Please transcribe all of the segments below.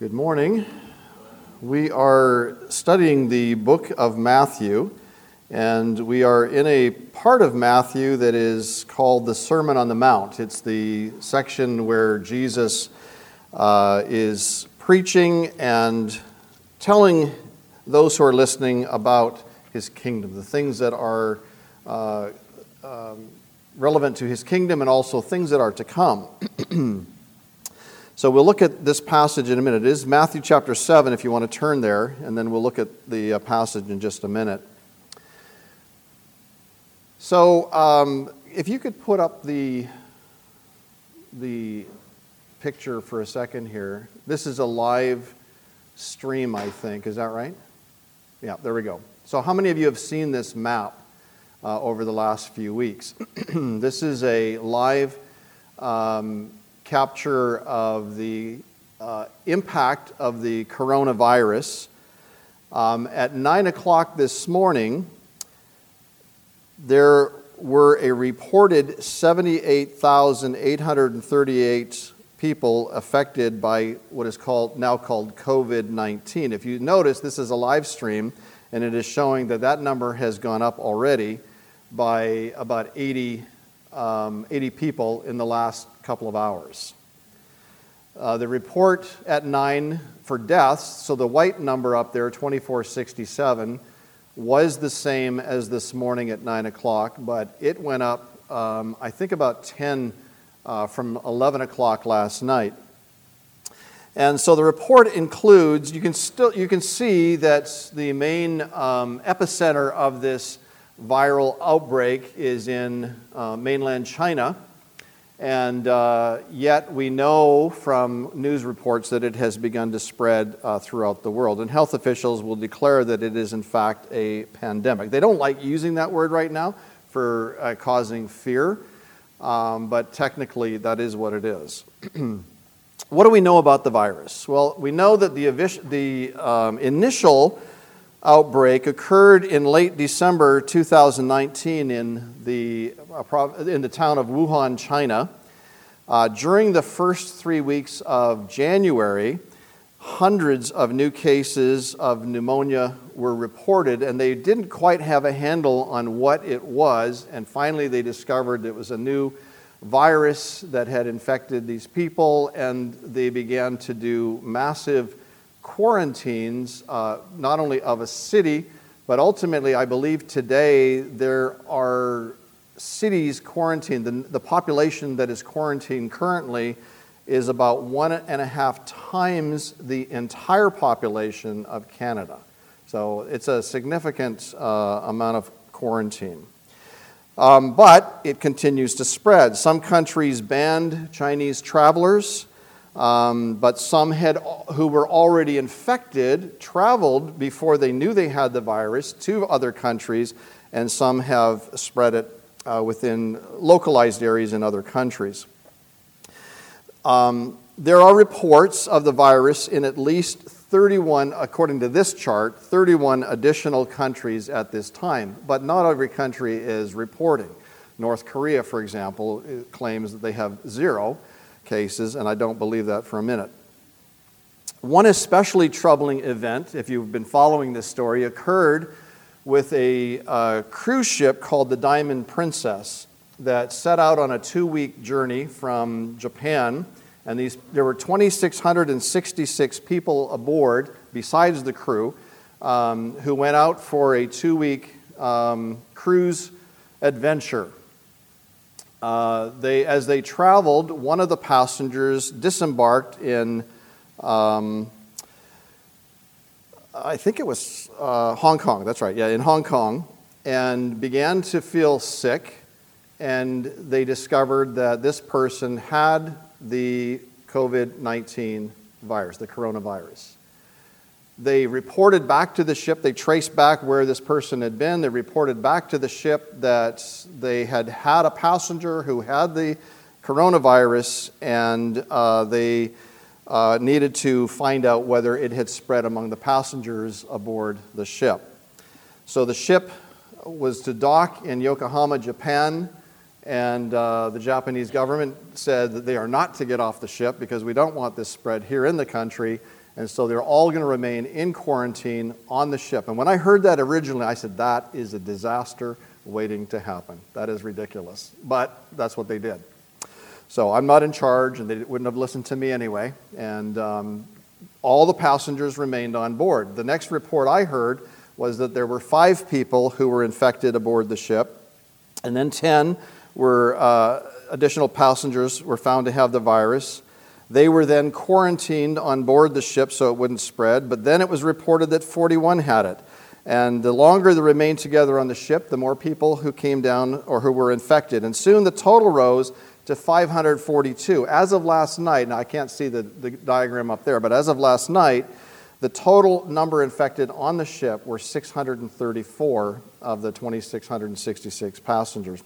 Good morning. We are studying the book of Matthew, and we are in a part of Matthew that is called the Sermon on the Mount. It's the section where Jesus uh, is preaching and telling those who are listening about his kingdom, the things that are uh, um, relevant to his kingdom and also things that are to come. So we'll look at this passage in a minute. It is Matthew chapter 7 if you want to turn there, and then we'll look at the uh, passage in just a minute. So um, if you could put up the, the picture for a second here. This is a live stream, I think. Is that right? Yeah, there we go. So, how many of you have seen this map uh, over the last few weeks? this is a live um, capture of the uh, impact of the coronavirus. Um, at 9 o'clock this morning, there were a reported 78,838 people affected by what is called now called COVID-19. If you notice, this is a live stream, and it is showing that that number has gone up already by about 80 um, 80 people in the last couple of hours. Uh, the report at 9 for deaths, so the white number up there, 2467, was the same as this morning at 9 o'clock, but it went up, um, I think, about 10 uh, from 11 o'clock last night. And so the report includes, you can, still, you can see that the main um, epicenter of this viral outbreak is in uh, mainland China. And uh, yet, we know from news reports that it has begun to spread uh, throughout the world. And health officials will declare that it is, in fact, a pandemic. They don't like using that word right now for uh, causing fear, um, but technically, that is what it is. what do we know about the virus? Well, we know that the, the um, initial outbreak occurred in late December 2019 in the, uh, in the town of Wuhan, China. Uh, during the first three weeks of January, hundreds of new cases of pneumonia were reported, and they didn't quite have a handle on what it was. And finally, they discovered it was a new virus that had infected these people, and they began to do massive quarantines, uh, not only of a city, but ultimately, I believe today there are cities quarantined. The, the population that is quarantined currently is about one and a half times the entire population of Canada. So it's a significant uh, amount of quarantine. Um, but it continues to spread. Some countries banned Chinese travelers. Um, but some had, who were already infected traveled before they knew they had the virus to other countries, and some have spread it uh, within localized areas in other countries. Um, there are reports of the virus in at least 31, according to this chart, 31 additional countries at this time, but not every country is reporting. North Korea, for example, claims that they have zero cases, and I don't believe that for a minute. One especially troubling event, if you've been following this story, occurred with a uh, cruise ship called the Diamond Princess that set out on a two week journey from Japan. And these, there were 2,666 people aboard, besides the crew, um, who went out for a two week um, cruise adventure. Uh, they, as they traveled, one of the passengers disembarked in, um, I think it was uh, Hong Kong, that's right, yeah, in Hong Kong, and began to feel sick. And they discovered that this person had the COVID 19 virus, the coronavirus. They reported back to the ship, they traced back where this person had been. They reported back to the ship that they had had a passenger who had the coronavirus and uh, they uh, needed to find out whether it had spread among the passengers aboard the ship. So the ship was to dock in Yokohama, Japan, and uh, the Japanese government said that they are not to get off the ship because we don't want this spread here in the country And so they're all going to remain in quarantine on the ship. And when I heard that originally, I said, that is a disaster waiting to happen. That is ridiculous. But that's what they did. So I'm not in charge, and they wouldn't have listened to me anyway. And um, all the passengers remained on board. The next report I heard was that there were five people who were infected aboard the ship, and then 10 were uh, additional passengers were found to have the virus. They were then quarantined on board the ship so it wouldn't spread, but then it was reported that 41 had it. And the longer they remained together on the ship, the more people who came down or who were infected. And soon the total rose to 542. As of last night, now I can't see the, the diagram up there, but as of last night, the total number infected on the ship were 634 of the 2,666 passengers.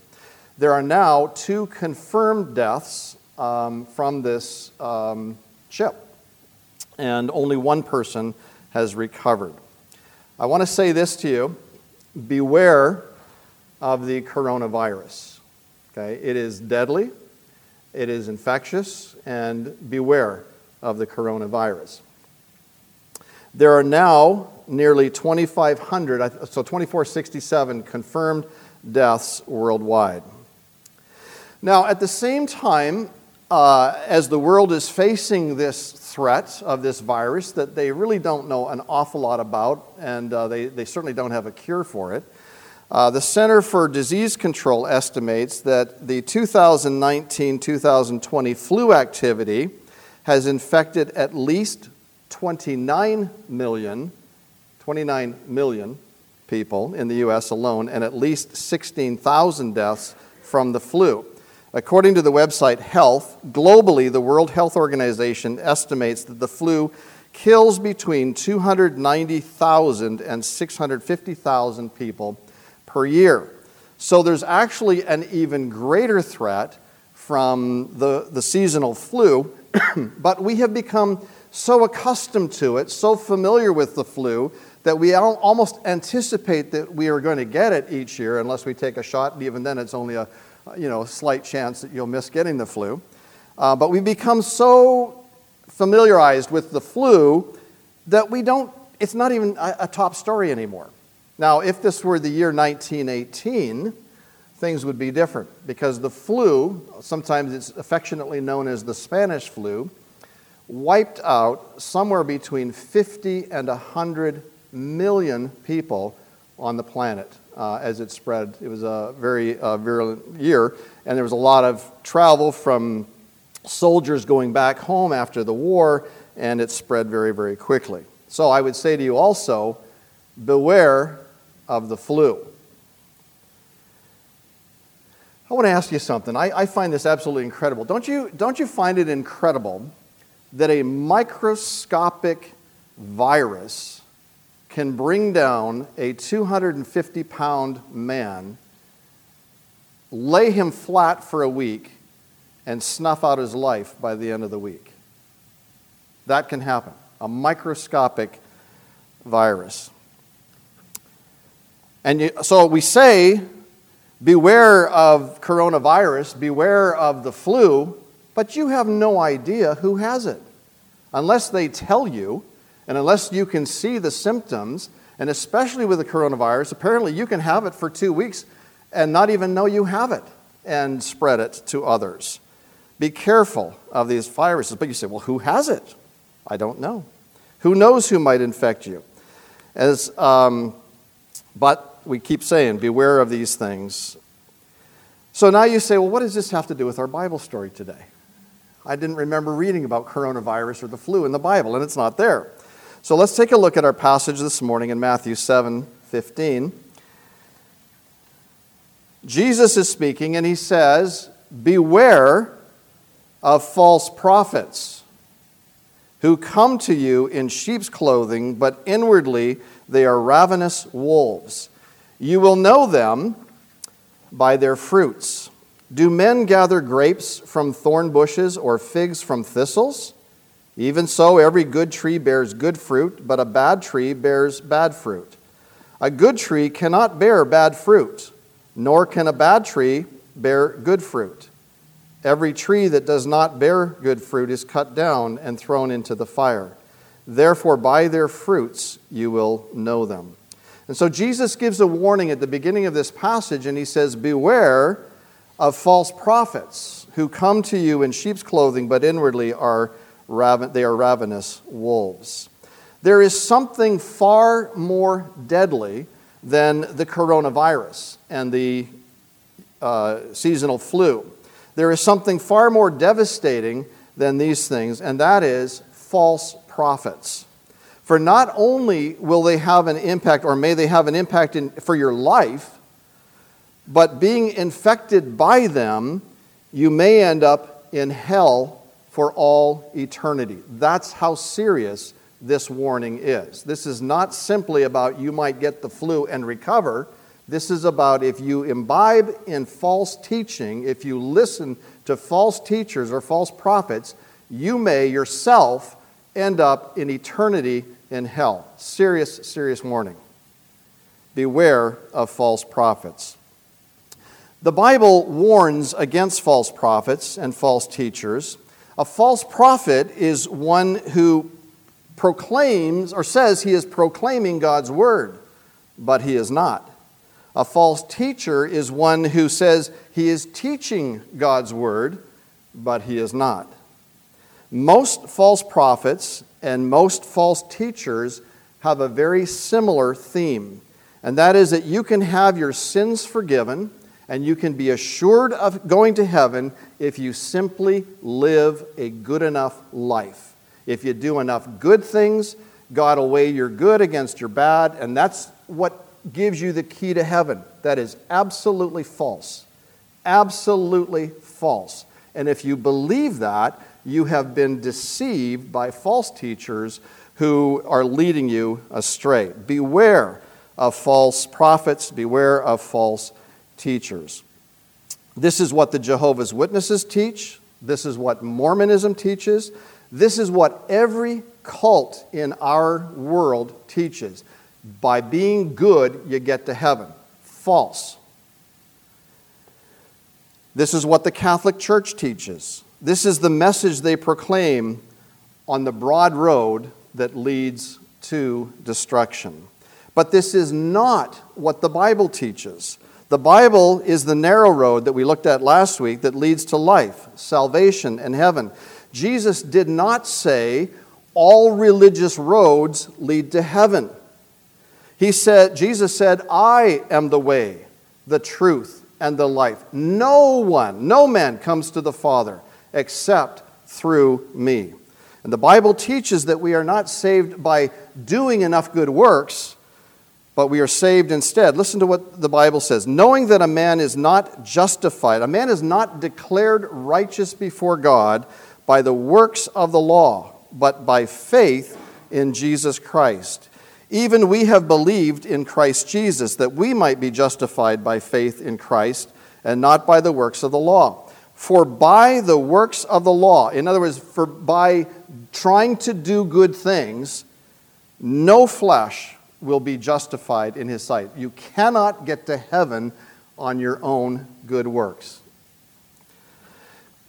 There are now two confirmed deaths um, from this um, ship, and only one person has recovered. I want to say this to you beware of the coronavirus. Okay? It is deadly, it is infectious, and beware of the coronavirus. There are now nearly 2,500, so 2,467 confirmed deaths worldwide. Now, at the same time, uh, as the world is facing this threat of this virus that they really don't know an awful lot about, and uh, they, they certainly don't have a cure for it, uh, the Center for Disease Control estimates that the 2019 2020 flu activity has infected at least 29 million, 29 million people in the US alone, and at least 16,000 deaths from the flu. According to the website Health, globally, the World Health Organization estimates that the flu kills between 290,000 and 650,000 people per year. So there's actually an even greater threat from the, the seasonal flu, but we have become so accustomed to it, so familiar with the flu, that we almost anticipate that we are going to get it each year unless we take a shot, and even then it's only a you know, slight chance that you'll miss getting the flu. Uh, but we become so familiarized with the flu that we don't, it's not even a, a top story anymore. Now, if this were the year 1918, things would be different because the flu, sometimes it's affectionately known as the Spanish flu, wiped out somewhere between 50 and 100 million people on the planet uh, as it spread. It was a very uh, virulent year, and there was a lot of travel from soldiers going back home after the war, and it spread very, very quickly. So I would say to you also beware of the flu. I want to ask you something. I, I, find this absolutely incredible. Don't you, don't you find it incredible that a microscopic virus can bring down a 250 pound man, lay him flat for a week, and snuff out his life by the end of the week. That can happen. A microscopic virus. And you, so we say, beware of coronavirus, beware of the flu, but you have no idea who has it. Unless they tell you, and unless you can see the symptoms, and especially with the coronavirus, apparently you can have it for two weeks and not even know you have it and spread it to others. Be careful of these viruses. But you say, well, who has it? I don't know. Who knows who might infect you? As, um, but we keep saying, beware of these things. So now you say, well, what does this have to do with our Bible story today? I didn't remember reading about coronavirus or the flu in the Bible, and it's not there. So let's take a look at our passage this morning in Matthew 7 15. Jesus is speaking, and he says, Beware of false prophets who come to you in sheep's clothing, but inwardly they are ravenous wolves. You will know them by their fruits. Do men gather grapes from thorn bushes or figs from thistles? Even so, every good tree bears good fruit, but a bad tree bears bad fruit. A good tree cannot bear bad fruit, nor can a bad tree bear good fruit. Every tree that does not bear good fruit is cut down and thrown into the fire. Therefore, by their fruits you will know them. And so Jesus gives a warning at the beginning of this passage, and he says, Beware of false prophets who come to you in sheep's clothing, but inwardly are they are ravenous wolves. There is something far more deadly than the coronavirus and the uh, seasonal flu. There is something far more devastating than these things, and that is false prophets. For not only will they have an impact, or may they have an impact in, for your life, but being infected by them, you may end up in hell for all eternity. That's how serious this warning is. This is not simply about you might get the flu and recover. This is about if you imbibe in false teaching, if you listen to false teachers or false prophets, you may yourself end up in eternity in hell. Serious, serious warning. Beware of false prophets. The Bible warns against false prophets and false teachers. A false prophet is one who proclaims or says he is proclaiming God's word, but he is not. A false teacher is one who says he is teaching God's word, but he is not. Most false prophets and most false teachers have a very similar theme, and that is that you can have your sins forgiven and you can be assured of going to heaven if you simply live a good enough life. If you do enough good things, God will weigh your good against your bad, and that's what gives you the key to heaven. That is absolutely false. Absolutely false. And if you believe that, you have been deceived by false teachers who are leading you astray. Beware of false prophets, beware of false teachers. This is what the Jehovah's Witnesses teach. This is what Mormonism teaches. This is what every cult in our world teaches. By being good, you get to heaven. False. This is what the Catholic Church teaches. This is the message they proclaim on the broad road that leads to destruction. But this is not what the Bible teaches. The Bible is the narrow road that we looked at last week that leads to life, salvation, and heaven. Jesus did not say all religious roads lead to heaven. He said, Jesus said, I am the way, the truth, and the life. No one, no man comes to the Father except through me. And the Bible teaches that we are not saved by doing enough good works, but we are saved instead. Listen to what the Bible says knowing that a man is not justified, a man is not declared righteous before God by the works of the law, but by faith in Jesus Christ. Even we have believed in Christ Jesus, that we might be justified by faith in Christ and not by the works of the law. For by the works of the law, in other words, for by trying to do good things, no flesh will be justified in his sight. You cannot get to heaven on your own good works.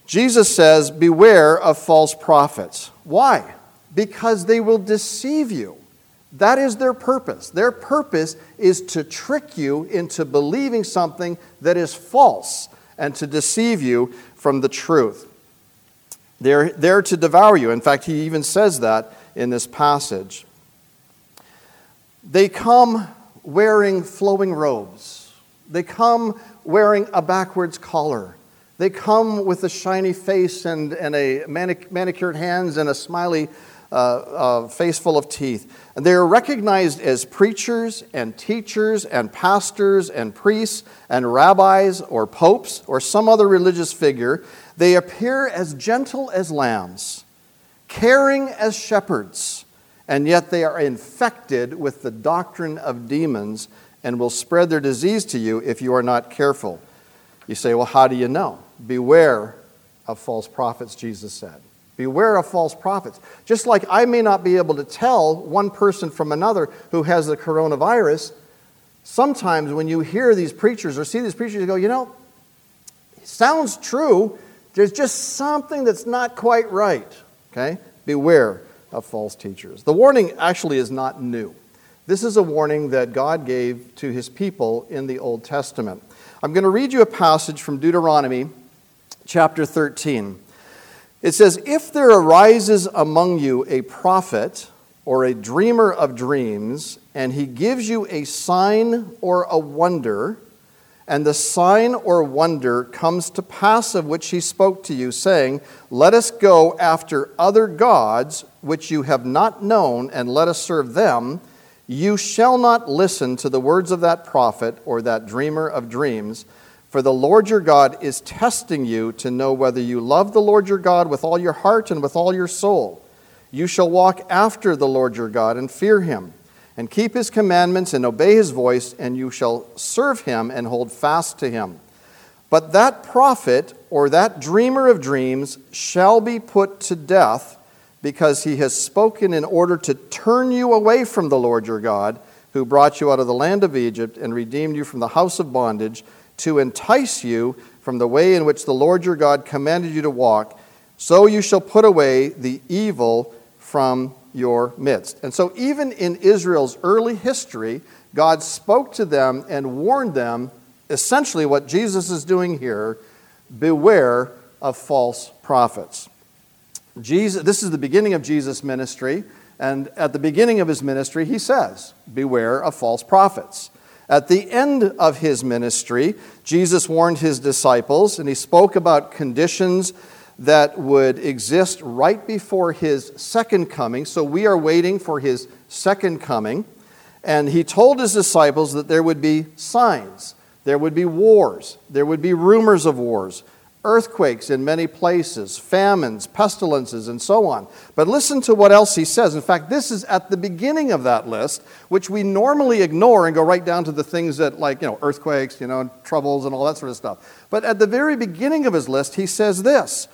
Jesus says, Beware of false prophets. Why? Because they will deceive you. That is their purpose. Their purpose is to trick you into believing something that is false and to deceive you from the truth. They're there to devour you. In fact, he even says that in this passage. They come wearing flowing robes. They come wearing a backwards collar. They come with a shiny face and, and a manic- manicured hands and a smiley uh, uh, face full of teeth. And they are recognized as preachers and teachers and pastors and priests and rabbis or popes or some other religious figure. They appear as gentle as lambs, caring as shepherds and yet they are infected with the doctrine of demons and will spread their disease to you if you are not careful. You say, well, how do you know? Beware of false prophets, Jesus said. Beware of false prophets. Just like I may not be able to tell one person from another who has the coronavirus, sometimes when you hear these preachers or see these preachers, you go, you know, sounds true. There's just something that's not quite right. Okay? Beware of false teachers. The warning actually is not new. This is a warning that God gave to his people in the Old Testament. I'm going to read you a passage from Deuteronomy chapter 13. It says, If there arises among you a prophet or a dreamer of dreams, and he gives you a sign or a wonder, and the sign or wonder comes to pass of which he spoke to you, saying, Let us go after other gods which you have not known, and let us serve them, you shall not listen to the words of that prophet or that dreamer of dreams. For the Lord your God is testing you to know whether you love the Lord your God with all your heart and with all your soul. You shall walk after the Lord your God and fear him and keep his commandments and obey his voice, and you shall serve him and hold fast to him. But that prophet or that dreamer of dreams shall be put to death because he has spoken in order to turn you away from the Lord your God, who brought you out of the land of Egypt and redeemed you from the house of bondage, to entice you from the way in which the Lord your God commanded you to walk. So you shall put away the evil from your midst. And so, even in Israel's early history, God spoke to them and warned them essentially what Jesus is doing here beware of false prophets. Jesus, this is the beginning of Jesus' ministry, and at the beginning of his ministry, he says, Beware of false prophets. At the end of his ministry, Jesus warned his disciples, and he spoke about conditions that would exist right before his second coming. So we are waiting for his second coming. And he told his disciples that there would be signs, there would be wars, there would be rumors of wars, earthquakes in many places, famines, pestilences, and so on. But listen to what else he says. In fact, this is at the beginning of that list, which we normally ignore and go right down to the things that, like, you know, earthquakes, you know, troubles, and all that sort of stuff. But at the very beginning of his list, he says this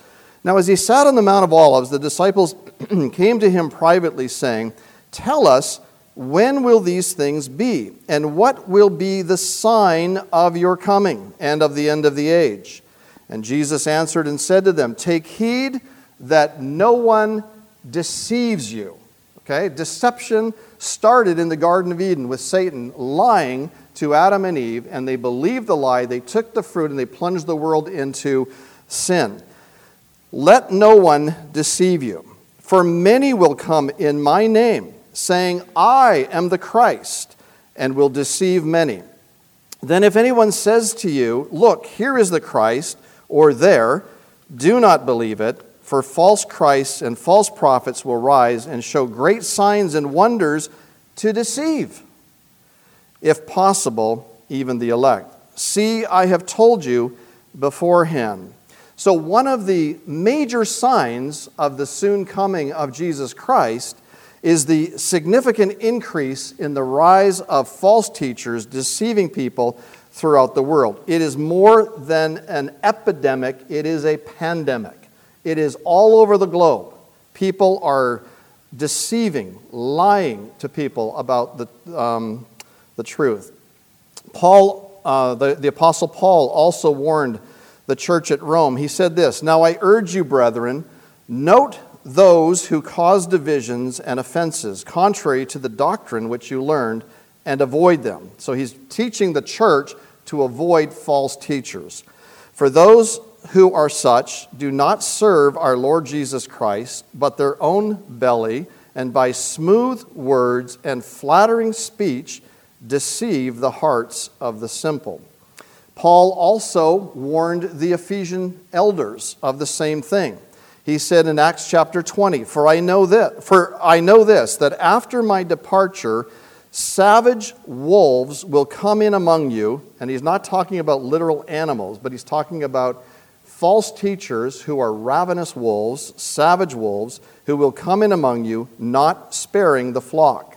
now, as he sat on the Mount of Olives, the disciples came to him privately, saying, Tell us, when will these things be? And what will be the sign of your coming and of the end of the age? And Jesus answered and said to them, Take heed that no one deceives you. Okay? Deception started in the Garden of Eden with Satan lying to Adam and Eve, and they believed the lie. They took the fruit and they plunged the world into sin. Let no one deceive you, for many will come in my name, saying, I am the Christ, and will deceive many. Then, if anyone says to you, Look, here is the Christ, or there, do not believe it, for false Christs and false prophets will rise and show great signs and wonders to deceive, if possible, even the elect. See, I have told you beforehand. So, one of the major signs of the soon coming of Jesus Christ is the significant increase in the rise of false teachers deceiving people throughout the world. It is more than an epidemic, it is a pandemic. It is all over the globe. People are deceiving, lying to people about the, um, the truth. Paul, uh, the, the Apostle Paul, also warned the church at Rome, he said this Now I urge you, brethren, note those who cause divisions and offenses, contrary to the doctrine which you learned, and avoid them. So he's teaching the church to avoid false teachers. For those who are such do not serve our Lord Jesus Christ, but their own belly, and by smooth words and flattering speech deceive the hearts of the simple. Paul also warned the Ephesian elders of the same thing. He said in Acts chapter 20, "For I know that for I know this that after my departure savage wolves will come in among you." And he's not talking about literal animals, but he's talking about false teachers who are ravenous wolves, savage wolves, who will come in among you, not sparing the flock.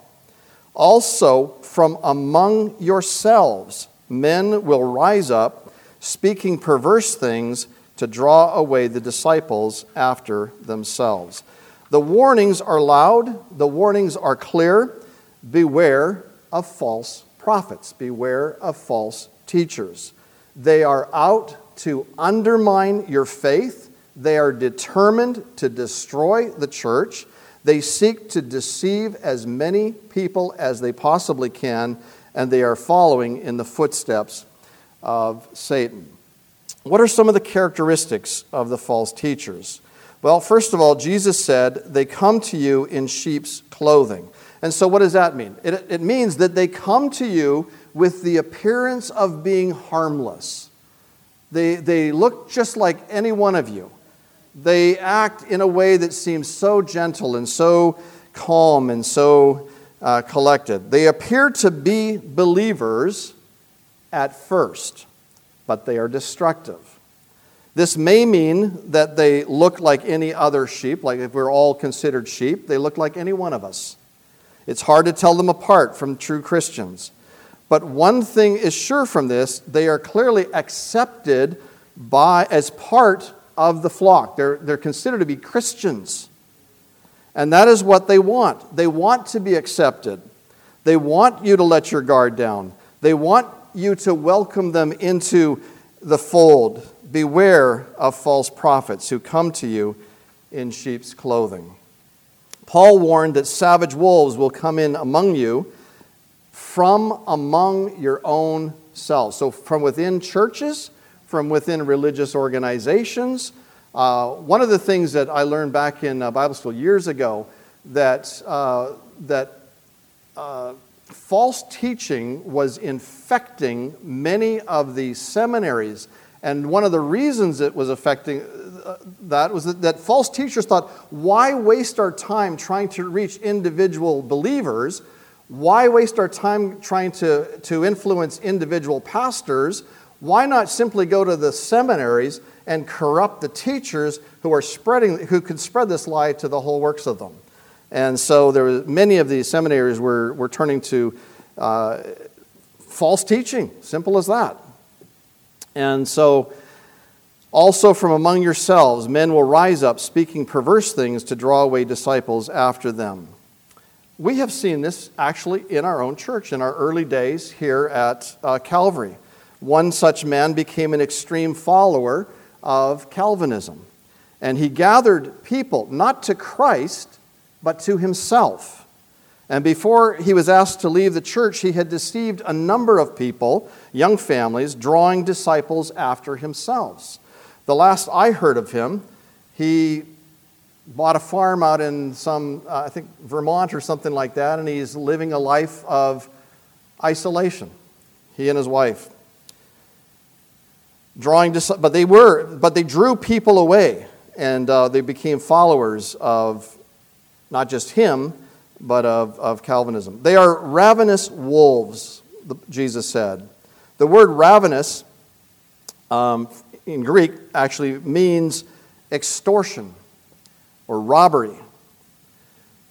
Also from among yourselves men will rise up, speaking perverse things to draw away the disciples after themselves. The warnings are loud, the warnings are clear. Beware of false prophets, beware of false teachers. They are out to undermine your faith, they are determined to destroy the church. They seek to deceive as many people as they possibly can, and they are following in the footsteps of Satan. What are some of the characteristics of the false teachers? Well, first of all, Jesus said, They come to you in sheep's clothing. And so, what does that mean? It, it means that they come to you with the appearance of being harmless. They, they look just like any one of you. They act in a way that seems so gentle and so calm and so uh, collected. They appear to be believers at first, but they are destructive. This may mean that they look like any other sheep, like if we're all considered sheep, they look like any one of us. It's hard to tell them apart from true Christians. But one thing is sure from this they are clearly accepted by, as part of the flock. They're, they're considered to be Christians. And that is what they want. They want to be accepted. They want you to let your guard down. They want you to welcome them into the fold. Beware of false prophets who come to you in sheep's clothing. Paul warned that savage wolves will come in among you from among your own selves. So, from within churches, from within religious organizations. Uh, one of the things that I learned back in uh, Bible school years ago that, uh, that uh, false teaching was infecting many of the seminaries. And one of the reasons it was affecting uh, that was that, that false teachers thought, why waste our time trying to reach individual believers? Why waste our time trying to, to influence individual pastors? Why not simply go to the seminaries and corrupt the teachers who are spreading, who could spread this lie to the whole works of them? And so there were many of these seminaries were, were turning to uh, false teaching, simple as that. And so also from among yourselves men will rise up speaking perverse things to draw away disciples after them. We have seen this actually in our own church in our early days here at uh, Calvary. One such man became an extreme follower of Calvinism, and he gathered people not to Christ, but to himself. And before he was asked to leave the church, he had deceived a number of people, young families, drawing disciples after himself. The last I heard of him, he bought a farm out in some, uh, I think, Vermont or something like that, and he's living a life of isolation, he and his wife. Drawing, but they were, but they drew people away, and uh, they became followers of not just him, but of, of Calvinism. They are ravenous wolves, Jesus said. The word ravenous um, in Greek actually means extortion or robbery.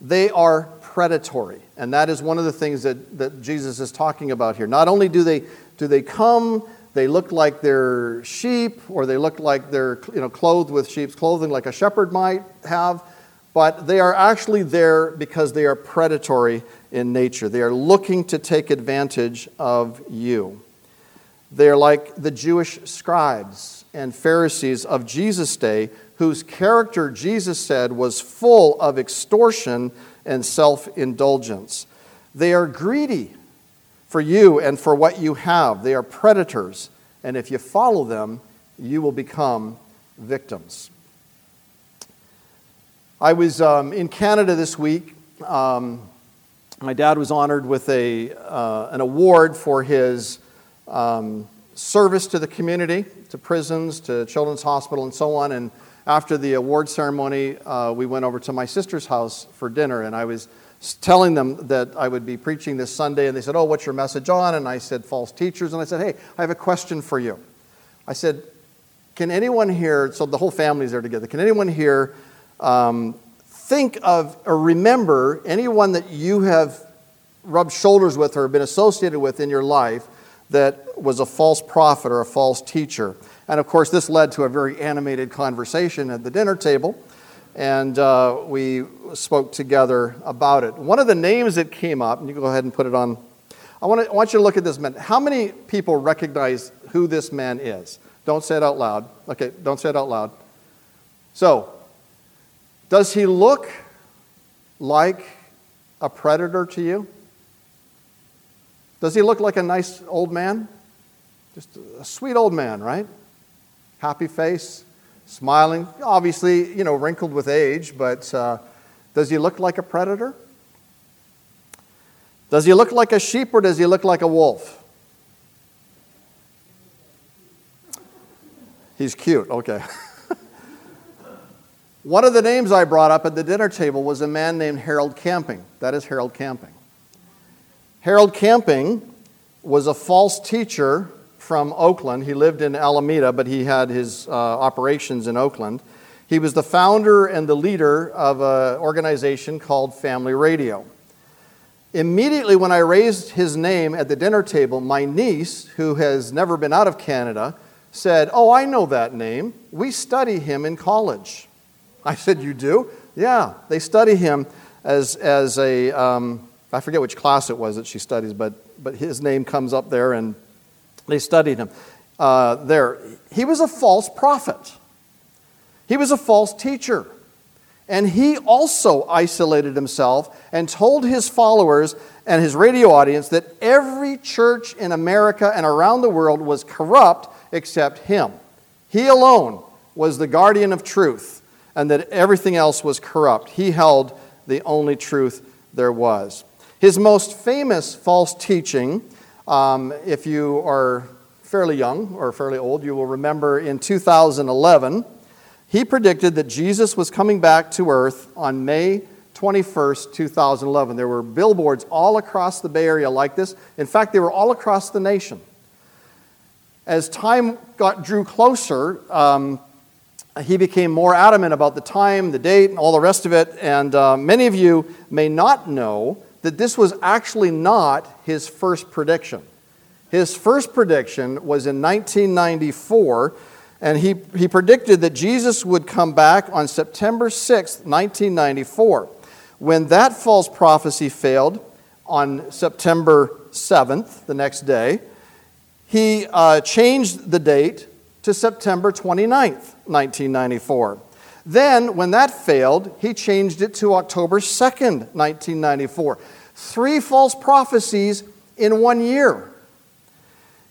They are predatory. And that is one of the things that, that Jesus is talking about here. Not only do they, do they come, they look like they're sheep, or they look like they're you know, clothed with sheep's clothing, like a shepherd might have, but they are actually there because they are predatory in nature. They are looking to take advantage of you. They are like the Jewish scribes and Pharisees of Jesus' day whose character Jesus said was full of extortion and self indulgence. They are greedy for you and for what you have. They are predators, and if you follow them, you will become victims. I was um, in Canada this week. Um, my dad was honored with a, uh, an award for his um, service to the community, to prisons, to Children's Hospital, and so on. And after the award ceremony, uh, we went over to my sister's house for dinner, and I was telling them that I would be preaching this Sunday, and they said, Oh, what's your message on? And I said, False teachers. And I said, Hey, I have a question for you. I said, Can anyone here, so the whole family's there together, can anyone here um, think of or remember anyone that you have rubbed shoulders with or been associated with in your life that was a false prophet or a false teacher? And of course, this led to a very animated conversation at the dinner table, and uh, we spoke together about it. One of the names that came up, and you can go ahead and put it on. I want, to, I want you to look at this man. How many people recognize who this man is? Don't say it out loud. Okay, don't say it out loud. So, does he look like a predator to you? Does he look like a nice old man? Just a sweet old man, right? Happy face, smiling, obviously, you know, wrinkled with age, but uh, does he look like a predator? Does he look like a sheep or does he look like a wolf? He's cute, okay. One of the names I brought up at the dinner table was a man named Harold Camping. That is Harold Camping. Harold Camping was a false teacher from Oakland. He lived in Alameda, but he had his uh, operations in Oakland. He was the founder and the leader of an organization called Family Radio. Immediately when I raised his name at the dinner table, my niece, who has never been out of Canada, said, Oh, I know that name. We study him in college. I said, You do? Yeah, they study him as, as a, um, I forget which class it was that she studies, but, but his name comes up there and they studied him uh, there. He was a false prophet, he was a false teacher. And he also isolated himself and told his followers and his radio audience that every church in America and around the world was corrupt except him. He alone was the guardian of truth, and that everything else was corrupt. He held the only truth there was. His most famous false teaching, um, if you are fairly young or fairly old, you will remember in 2011, he predicted that Jesus was coming back to earth on May 21st, 2011. There were billboards all across the Bay Area like this. In fact, they were all across the nation. As time got, drew closer, um, he became more adamant about the time, the date, and all the rest of it. And uh, many of you may not know that this was actually not his first prediction. His first prediction was in 1994, and he, he predicted that Jesus would come back on September 6, 1994. When that false prophecy failed on September 7th, the next day, he uh, changed the date to September 29th, 1994. Then, when that failed, he changed it to October 2nd, 1994. Three false prophecies in one year.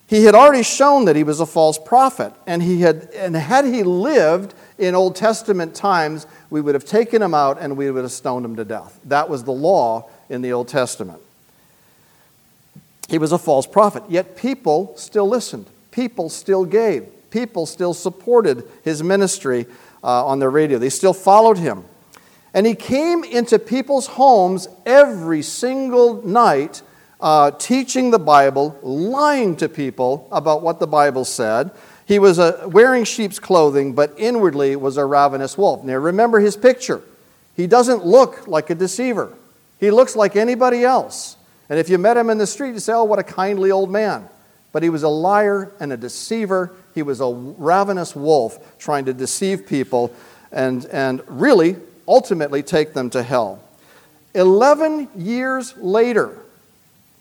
He had already shown that he was a false prophet, and, he had, and had he lived in Old Testament times, we would have taken him out and we would have stoned him to death. That was the law in the Old Testament. He was a false prophet, yet people still listened, people still gave, people still supported his ministry uh, on their radio, they still followed him. And he came into people's homes every single night, uh, teaching the Bible, lying to people about what the Bible said. He was uh, wearing sheep's clothing, but inwardly was a ravenous wolf. Now, remember his picture. He doesn't look like a deceiver, he looks like anybody else. And if you met him in the street, you'd say, Oh, what a kindly old man. But he was a liar and a deceiver. He was a ravenous wolf trying to deceive people and, and really ultimately take them to hell. 11 years later,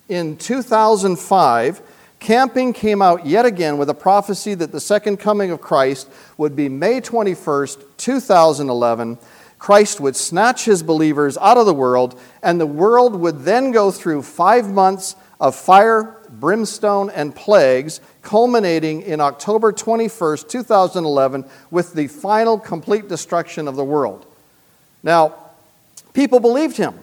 in 2005, Camping came out yet again with a prophecy that the second coming of Christ would be May 21st, 2011. Christ would snatch his believers out of the world, and the world would then go through five months of fire, brimstone, and plagues, culminating in October 21st, 2011, with the final complete destruction of the world. Now, people believed him,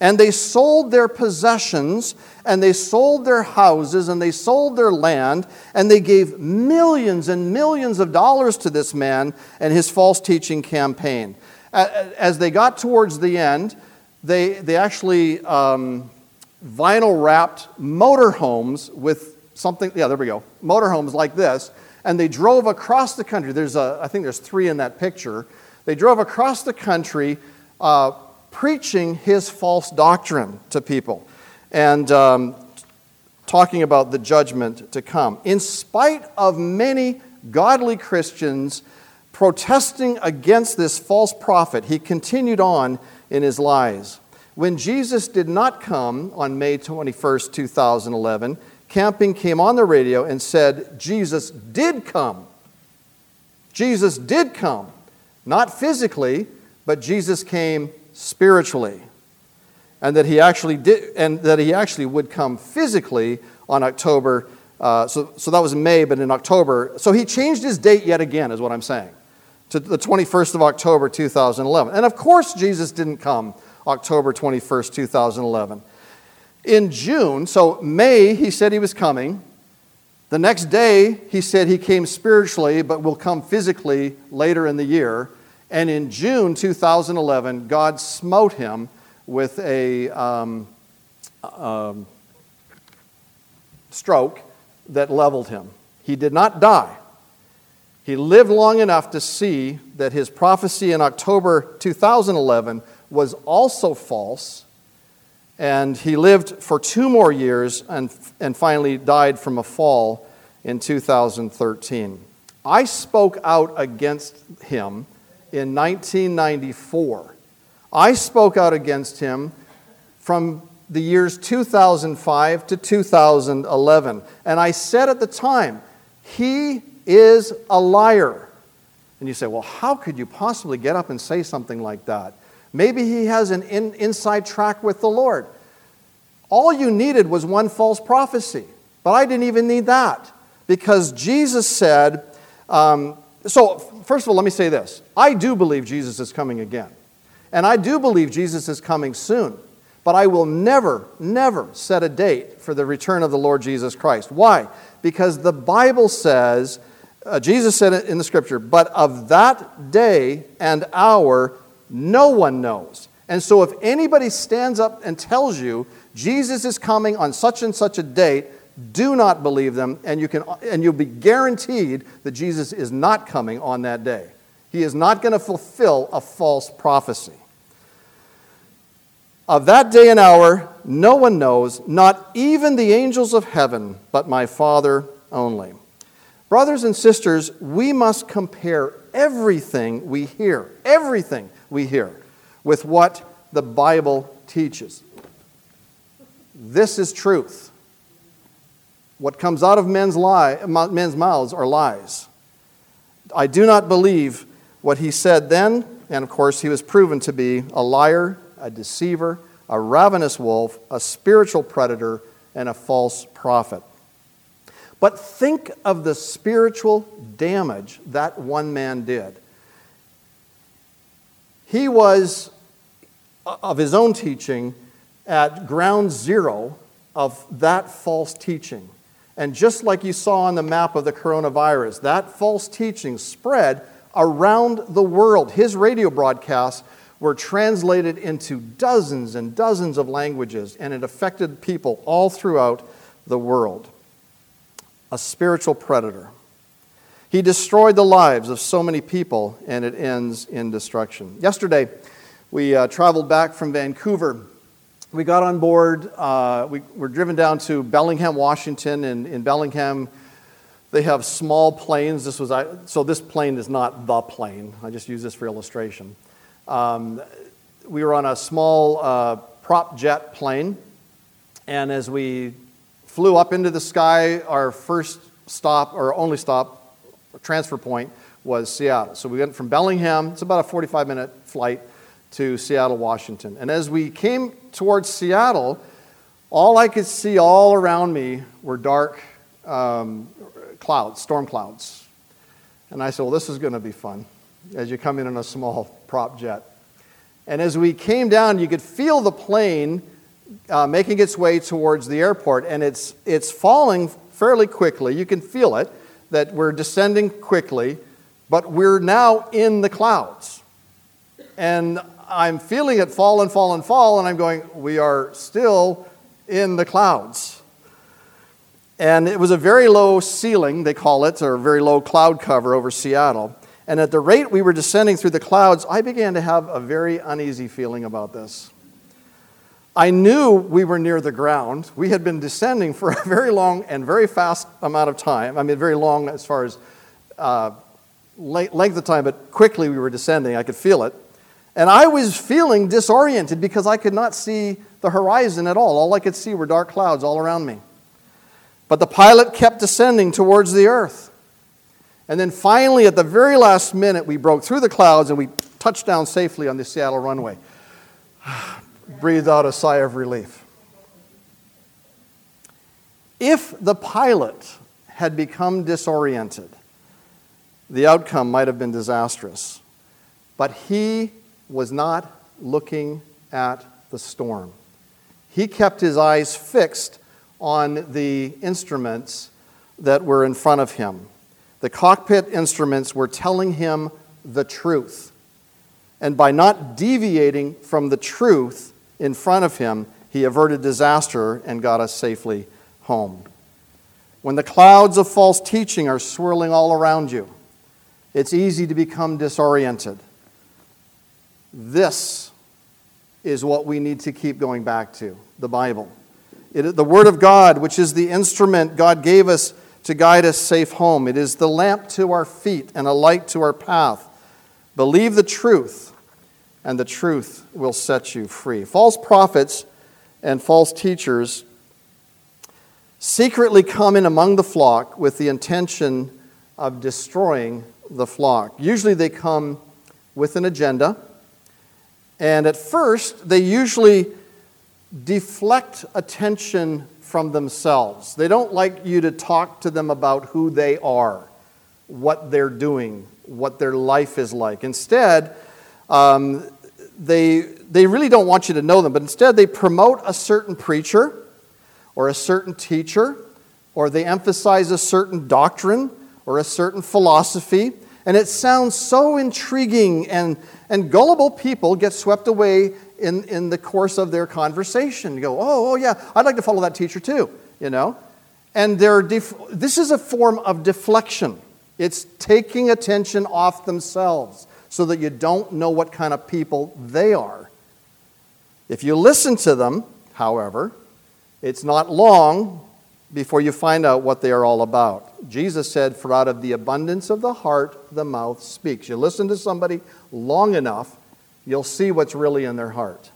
and they sold their possessions, and they sold their houses, and they sold their land, and they gave millions and millions of dollars to this man and his false teaching campaign. As they got towards the end, they, they actually um, vinyl wrapped motorhomes with something, yeah, there we go, motorhomes like this, and they drove across the country. There's a, I think there's three in that picture they drove across the country uh, preaching his false doctrine to people and um, talking about the judgment to come. In spite of many godly Christians protesting against this false prophet, he continued on in his lies. When Jesus did not come on May 21st, 2011, Camping came on the radio and said, Jesus did come. Jesus did come. Not physically, but Jesus came spiritually. and that he actually did, and that he actually would come physically on October. Uh, so, so that was in May, but in October. So he changed his date yet again, is what I'm saying, to the 21st of October 2011. And of course, Jesus didn't come October 21st, 2011. In June, so May, he said he was coming. The next day, he said he came spiritually, but will come physically later in the year. And in June 2011, God smote him with a um, um, stroke that leveled him. He did not die. He lived long enough to see that his prophecy in October 2011 was also false. And he lived for two more years and, and finally died from a fall in 2013. I spoke out against him in 1994. I spoke out against him from the years 2005 to 2011. And I said at the time, he is a liar. And you say, well, how could you possibly get up and say something like that? Maybe he has an in, inside track with the Lord. All you needed was one false prophecy, but I didn't even need that because Jesus said, um, so first of all, let me say this I do believe Jesus is coming again. And I do believe Jesus is coming soon. But I will never, never set a date for the return of the Lord Jesus Christ. Why? Because the Bible says, uh, Jesus said it in the scripture, but of that day and hour no one knows. And so if anybody stands up and tells you Jesus is coming on such and such a date, do not believe them, and, you can, and you'll be guaranteed that Jesus is not coming on that day. He is not going to fulfill a false prophecy. Of that day and hour, no one knows, not even the angels of heaven, but my Father only. Brothers and sisters, we must compare everything we hear, everything we hear, with what the Bible teaches. This is truth. What comes out of men's, lie, men's mouths are lies. I do not believe what he said then, and of course, he was proven to be a liar a deceiver, a ravenous wolf, a spiritual predator, and a false prophet. But think of the spiritual damage that one man did. He was, uh, of his own teaching, at ground zero of that false teaching. And just like you saw on the map of the coronavirus, that false teaching spread around the world. His radio broadcasts were translated into dozens and dozens of languages, and it affected people all throughout the world. A spiritual predator. He destroyed the lives of so many people, and it ends in destruction. Yesterday, we uh, traveled back from Vancouver. We got on board, uh, we were driven down to Bellingham, Washington, and in Bellingham, they have small planes. This was, so this plane is not the plane. I just use this for illustration. Um, we were on a small uh, prop jet plane, and as we flew up into the sky, our first stop, or only stop, transfer point, was Seattle. So we went from Bellingham, it's about a 45 minute flight, to Seattle, Washington. And as we came towards Seattle, all I could see all around me were dark um, clouds, storm clouds. And I said, Well, this is going to be fun as you come in in a small prop jet. And as we came down, you could feel the plane uh, making its way towards the airport, and it's, it's falling fairly quickly. You can feel it, that we're descending quickly, but we're now in the clouds. And I'm feeling it fall and fall and fall, and I'm going, we are still in the clouds. And it was a very low ceiling, they call it, or a very low cloud cover over Seattle. And at the rate we were descending through the clouds, I began to have a very uneasy feeling about this. I knew we were near the ground. We had been descending for a very long and very fast amount of time. I mean, very long as far as uh, length of time, but quickly we were descending. I could feel it. And I was feeling disoriented because I could not see the horizon at all. All I could see were dark clouds all around me. But the pilot kept descending towards the earth. And then finally, at the very last minute, we broke through the clouds and we touched down safely on the Seattle runway. breathed out a sigh of relief. If the pilot had become disoriented, the outcome might have been disastrous. But he was not looking at the storm. He kept his eyes fixed on the instruments that were in front of him. The cockpit instruments were telling him the truth. And by not deviating from the truth in front of him, he averted disaster and got us safely home. When the clouds of false teaching are swirling all around you, it's easy to become disoriented. This is what we need to keep going back to the Bible. It, the Word of God, which is the instrument God gave us to guide us safe home. It is the lamp to our feet and a light to our path. Believe the truth, and the truth will set you free. False prophets and false teachers secretly come in among the flock with the intention of destroying the flock. Usually they come with an agenda, and at first they usually deflect attention from themselves. They don't like you to talk to them about who they are, what they're doing, what their life is like. Instead, um, they, they really don't want you to know them, but instead they promote a certain preacher or a certain teacher, or they emphasize a certain doctrine or a certain philosophy. And it sounds so intriguing, and, and gullible people get swept away in, in the course of their conversation. You go, oh, oh, yeah, I'd like to follow that teacher too, you know? And they're def- this is a form of deflection. It's taking attention off themselves so that you don't know what kind of people they are. If you listen to them, however, it's not long before you find out what they are all about. Jesus said, For out of the abundance of the heart, the mouth speaks. You listen to somebody long enough, you'll see what's really in their heart.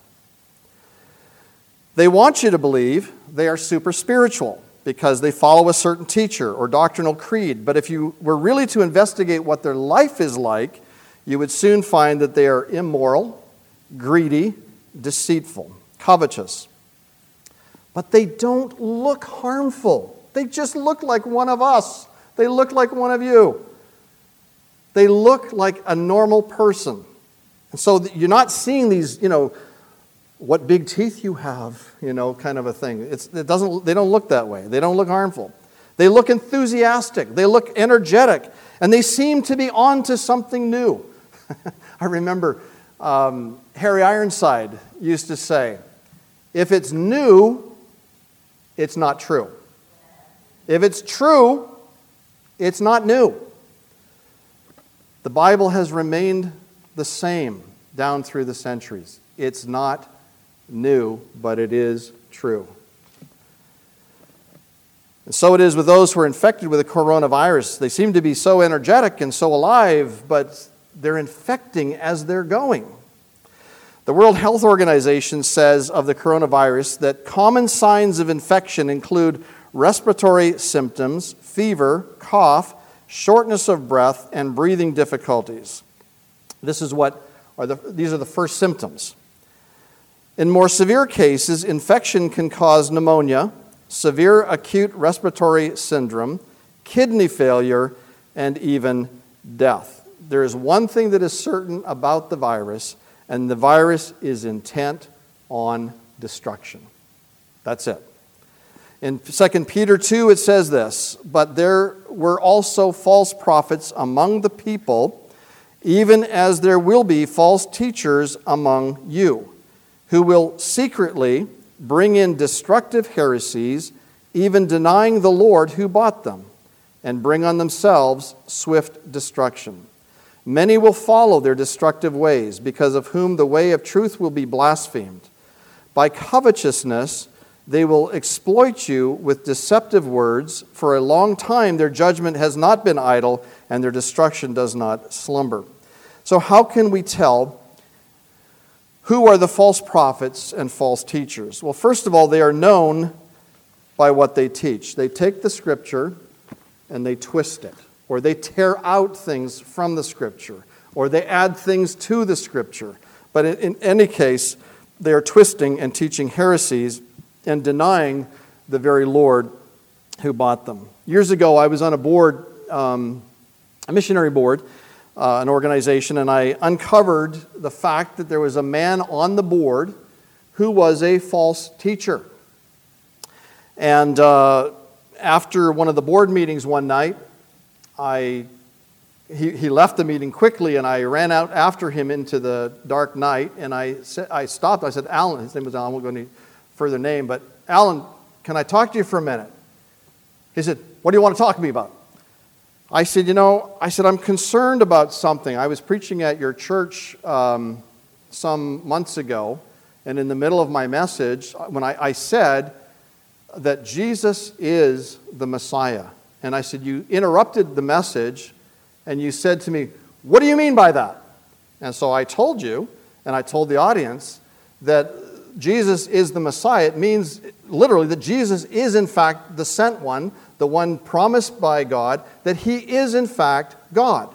They want you to believe they are super spiritual because they follow a certain teacher or doctrinal creed. But if you were really to investigate what their life is like, you would soon find that they are immoral, greedy, deceitful, covetous. But they don't look harmful. They just look like one of us. They look like one of you. They look like a normal person. And so you're not seeing these, you know, what big teeth you have, you know, kind of a thing. It's, it doesn't, they don't look that way. They don't look harmful. They look enthusiastic. They look energetic. And they seem to be on to something new. I remember um, Harry Ironside used to say, if it's new, it's not true. If it's true, it's not new. The Bible has remained the same down through the centuries. It's not new, but it is true. And so it is with those who are infected with the coronavirus. They seem to be so energetic and so alive, but they're infecting as they're going. The World Health Organization says of the coronavirus that common signs of infection include respiratory symptoms, fever, cough, shortness of breath, and breathing difficulties. This is what are the, these are the first symptoms. In more severe cases, infection can cause pneumonia, severe acute respiratory syndrome, kidney failure, and even death. There is one thing that is certain about the virus, and the virus is intent on destruction. That's it. In 2 Peter 2, it says this But there were also false prophets among the people even as there will be false teachers among you, who will secretly bring in destructive heresies, even denying the Lord who bought them, and bring on themselves swift destruction. Many will follow their destructive ways, because of whom the way of truth will be blasphemed. By covetousness, they will exploit you with deceptive words. For a long time, their judgment has not been idle, and their destruction does not slumber. So, how can we tell who are the false prophets and false teachers? Well, first of all, they are known by what they teach. They take the scripture and they twist it, or they tear out things from the scripture, or they add things to the scripture. But in, any case, they are twisting and teaching heresies and denying the very Lord who bought them. Years ago, I was on a board, um, a missionary board, uh, an organization, and I uncovered the fact that there was a man on the board who was a false teacher. And uh, after one of the board meetings one night, I, he, he left the meeting quickly, and I ran out after him into the dark night. And I, I stopped. I said, Alan, his name was Alan, I won't go any further name, but Alan, can I talk to you for a minute? He said, What do you want to talk to me about? I said, You know, I said, I'm concerned about something. I was preaching at your church um, some months ago, and in the middle of my message, when I, I said, that Jesus is the Messiah. And I said, You interrupted the message and you said to me, What do you mean by that? And so I told you, and I told the audience, that Jesus is the Messiah. It means literally that Jesus is, in fact, the sent one, the one promised by God, that he is, in fact, God.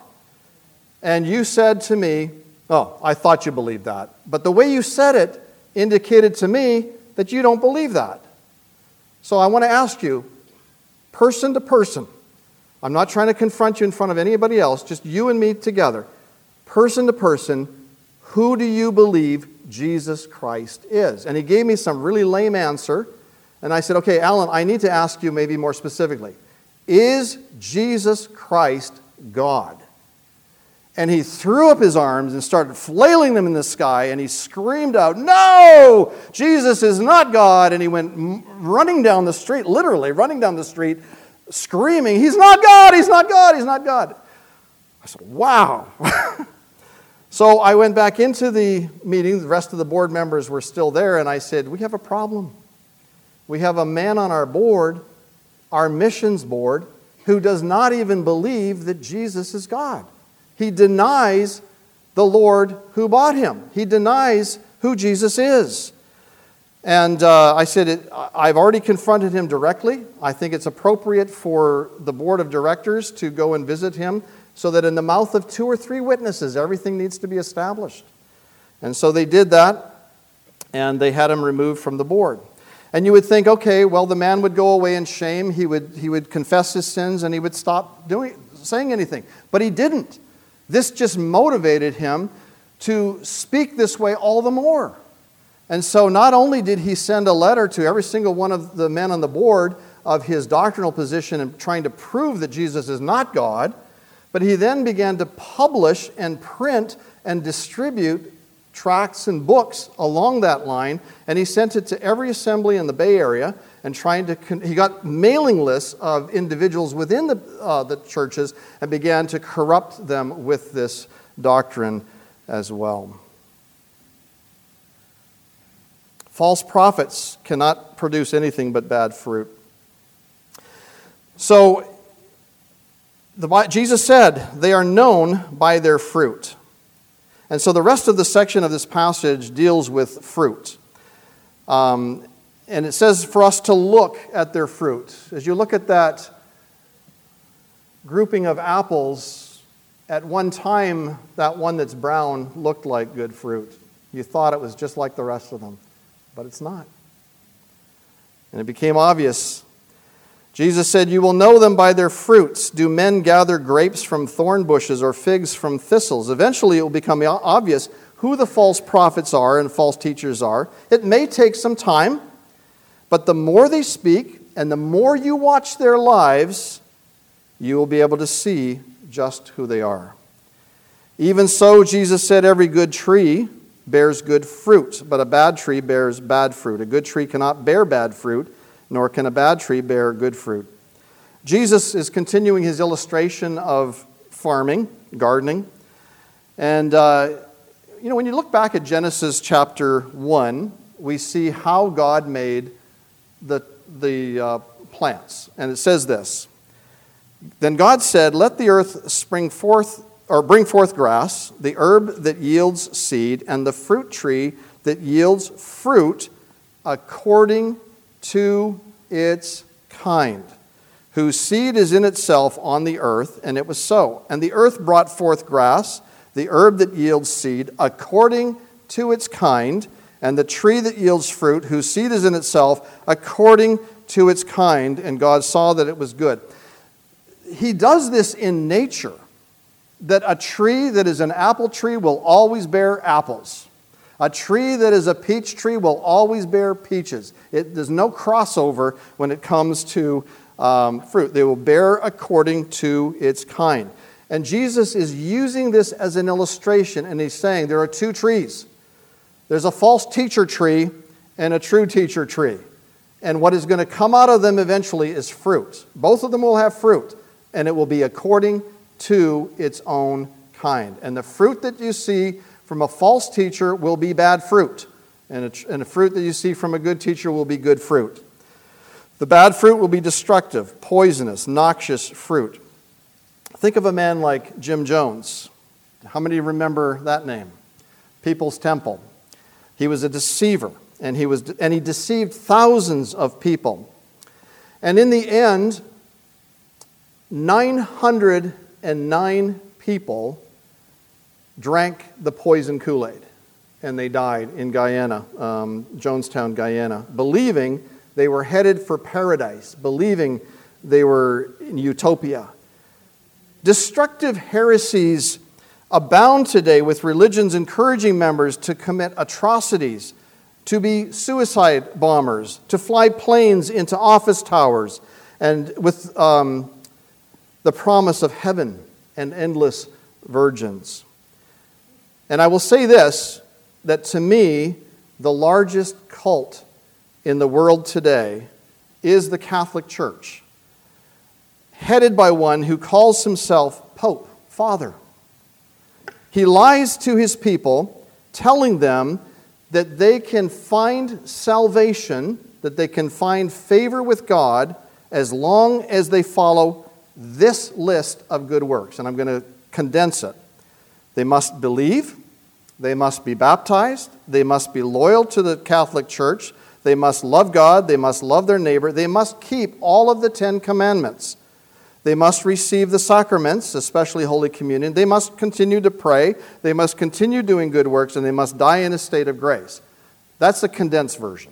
And you said to me, Oh, I thought you believed that. But the way you said it indicated to me that you don't believe that. So I want to ask you, person to person, I'm not trying to confront you in front of anybody else, just you and me together. Person to person, who do you believe Jesus Christ is? And he gave me some really lame answer. And I said, okay, Alan, I need to ask you maybe more specifically. Is Jesus Christ God? And he threw up his arms and started flailing them in the sky, and he screamed out, No! Jesus is not God! And he went running down the street, literally running down the street, screaming, He's not God! He's not God! He's not God! I said, Wow! so I went back into the meeting. The rest of the board members were still there, and I said, We have a problem. We have a man on our board, our missions board, who does not even believe that Jesus is God. He denies the Lord who bought him. He denies who Jesus is. And uh, I said, it, I've already confronted him directly. I think it's appropriate for the board of directors to go and visit him so that in the mouth of two or three witnesses, everything needs to be established. And so they did that, and they had him removed from the board. And you would think, okay, well, the man would go away in shame. He would, he would confess his sins and he would stop doing, saying anything. But he didn't. This just motivated him to speak this way all the more. And so, not only did he send a letter to every single one of the men on the board of his doctrinal position and trying to prove that Jesus is not God, but he then began to publish and print and distribute tracts and books along that line. And he sent it to every assembly in the Bay Area and trying to, con- he got mailing lists of individuals within the, uh, the churches and began to corrupt them with this doctrine as well. False prophets cannot produce anything but bad fruit. So, the, Jesus said, they are known by their fruit. And so the rest of the section of this passage deals with fruit. Um, and it says for us to look at their fruit. As you look at that grouping of apples, at one time, that one that's brown looked like good fruit. You thought it was just like the rest of them, but it's not. And it became obvious. Jesus said, You will know them by their fruits. Do men gather grapes from thorn bushes or figs from thistles? Eventually, it will become obvious who the false prophets are and false teachers are. It may take some time. But the more they speak and the more you watch their lives, you will be able to see just who they are. Even so, Jesus said, Every good tree bears good fruit, but a bad tree bears bad fruit. A good tree cannot bear bad fruit, nor can a bad tree bear good fruit. Jesus is continuing his illustration of farming, gardening. And, uh, you know, when you look back at Genesis chapter 1, we see how God made the, the uh, plants. And it says this Then God said, Let the earth spring forth, or bring forth grass, the herb that yields seed, and the fruit tree that yields fruit according to its kind, whose seed is in itself on the earth. And it was so. And the earth brought forth grass, the herb that yields seed, according to its kind and the tree that yields fruit, whose seed is in itself, according to its kind. And God saw that it was good. He does this in nature, that a tree that is an apple tree will always bear apples. A tree that is a peach tree will always bear peaches. It, there's no crossover when it comes to um, fruit. They will bear according to its kind. And Jesus is using this as an illustration, and he's saying there are two trees there's a false teacher tree and a true teacher tree. And what is going to come out of them eventually is fruit. Both of them will have fruit, and it will be according to its own kind. And the fruit that you see from a false teacher will be bad fruit, and a, and a fruit that you see from a good teacher will be good fruit. The bad fruit will be destructive, poisonous, noxious fruit. Think of a man like Jim Jones. How many remember that name? People's Temple. He was a deceiver, and he, was, and he deceived thousands of people. And in the end, 909 people drank the poison Kool Aid, and they died in Guyana, um, Jonestown, Guyana, believing they were headed for paradise, believing they were in utopia. Destructive heresies abound today with religions encouraging members to commit atrocities, to be suicide bombers, to fly planes into office towers, and with um, the promise of heaven and endless virgins. And I will say this that to me, the largest cult in the world today is the Catholic Church, headed by one who calls himself Pope, Father. He lies to his people, telling them that they can find salvation, that they can find favor with God as long as they follow this list of good works. And I'm going to condense it. They must believe, they must be baptized, they must be loyal to the Catholic Church, they must love God, they must love their neighbor, they must keep all of the Ten Commandments. They must receive the sacraments, especially Holy Communion. They must continue to pray, they must continue doing good works, and they must die in a state of grace. That's the condensed version.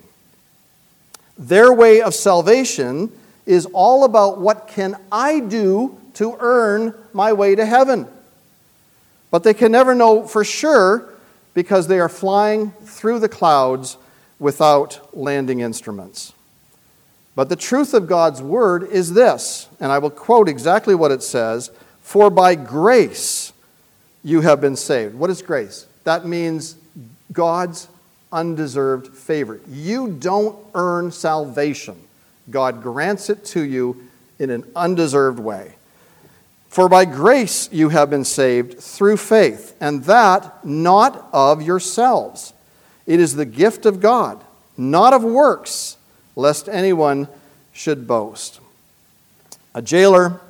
Their way of salvation is all about what can I do to earn my way to heaven. But they can never know for sure because they are flying through the clouds without landing instruments. But the truth of God's word is this, and I will quote exactly what it says For by grace you have been saved. What is grace? That means God's undeserved favor. You don't earn salvation, God grants it to you in an undeserved way. For by grace you have been saved through faith, and that not of yourselves. It is the gift of God, not of works, lest anyone should boast. A jailer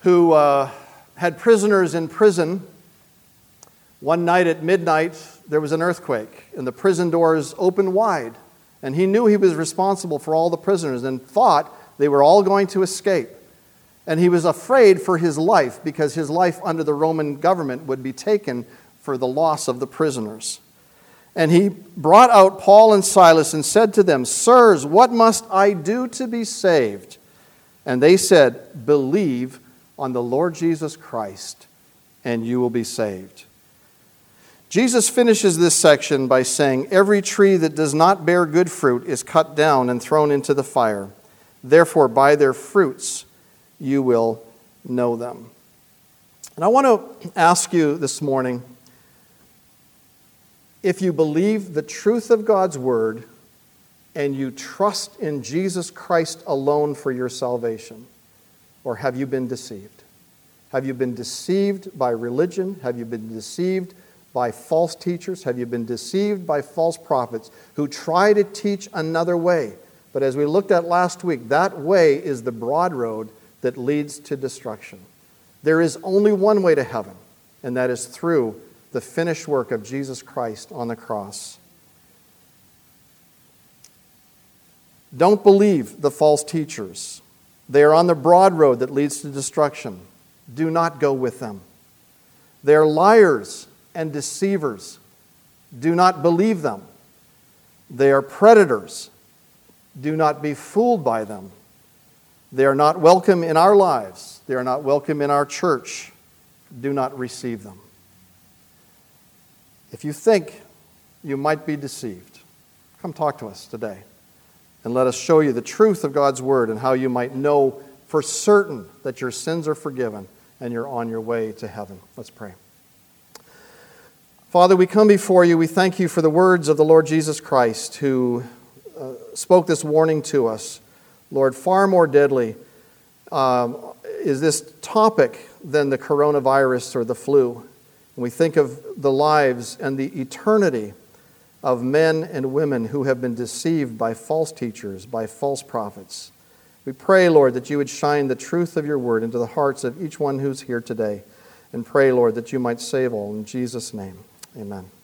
who uh, had prisoners in prison, one night at midnight, there was an earthquake, and the prison doors opened wide. And he knew he was responsible for all the prisoners and thought they were all going to escape. And he was afraid for his life because his life under the Roman government would be taken for the loss of the prisoners. And he brought out Paul and Silas and said to them, Sirs, what must I do to be saved? And they said, Believe on the Lord Jesus Christ, and you will be saved. Jesus finishes this section by saying, Every tree that does not bear good fruit is cut down and thrown into the fire. Therefore, by their fruits you will know them. And I want to ask you this morning if you believe the truth of God's word and you trust in Jesus Christ alone for your salvation, or have you been deceived? Have you been deceived by religion? Have you been deceived by false teachers? Have you been deceived by false prophets who try to teach another way? But as we looked at last week, that way is the broad road that leads to destruction. There is only one way to heaven, and that is through the finished work of Jesus Christ on the cross. Don't believe the false teachers. They are on the broad road that leads to destruction. Do not go with them. They are liars and deceivers. Do not believe them. They are predators. Do not be fooled by them. They are not welcome in our lives. They are not welcome in our church. Do not receive them. If you think you might be deceived, come talk to us today and let us show you the truth of God's word and how you might know for certain that your sins are forgiven and you're on your way to heaven. Let's pray. Father, we come before you. We thank you for the words of the Lord Jesus Christ who uh, spoke this warning to us. Lord, far more deadly um, is this topic than the coronavirus or the flu. We think of the lives and the eternity of men and women who have been deceived by false teachers, by false prophets. We pray, Lord, that you would shine the truth of your word into the hearts of each one who's here today. And pray, Lord, that you might save all. In Jesus' name, amen.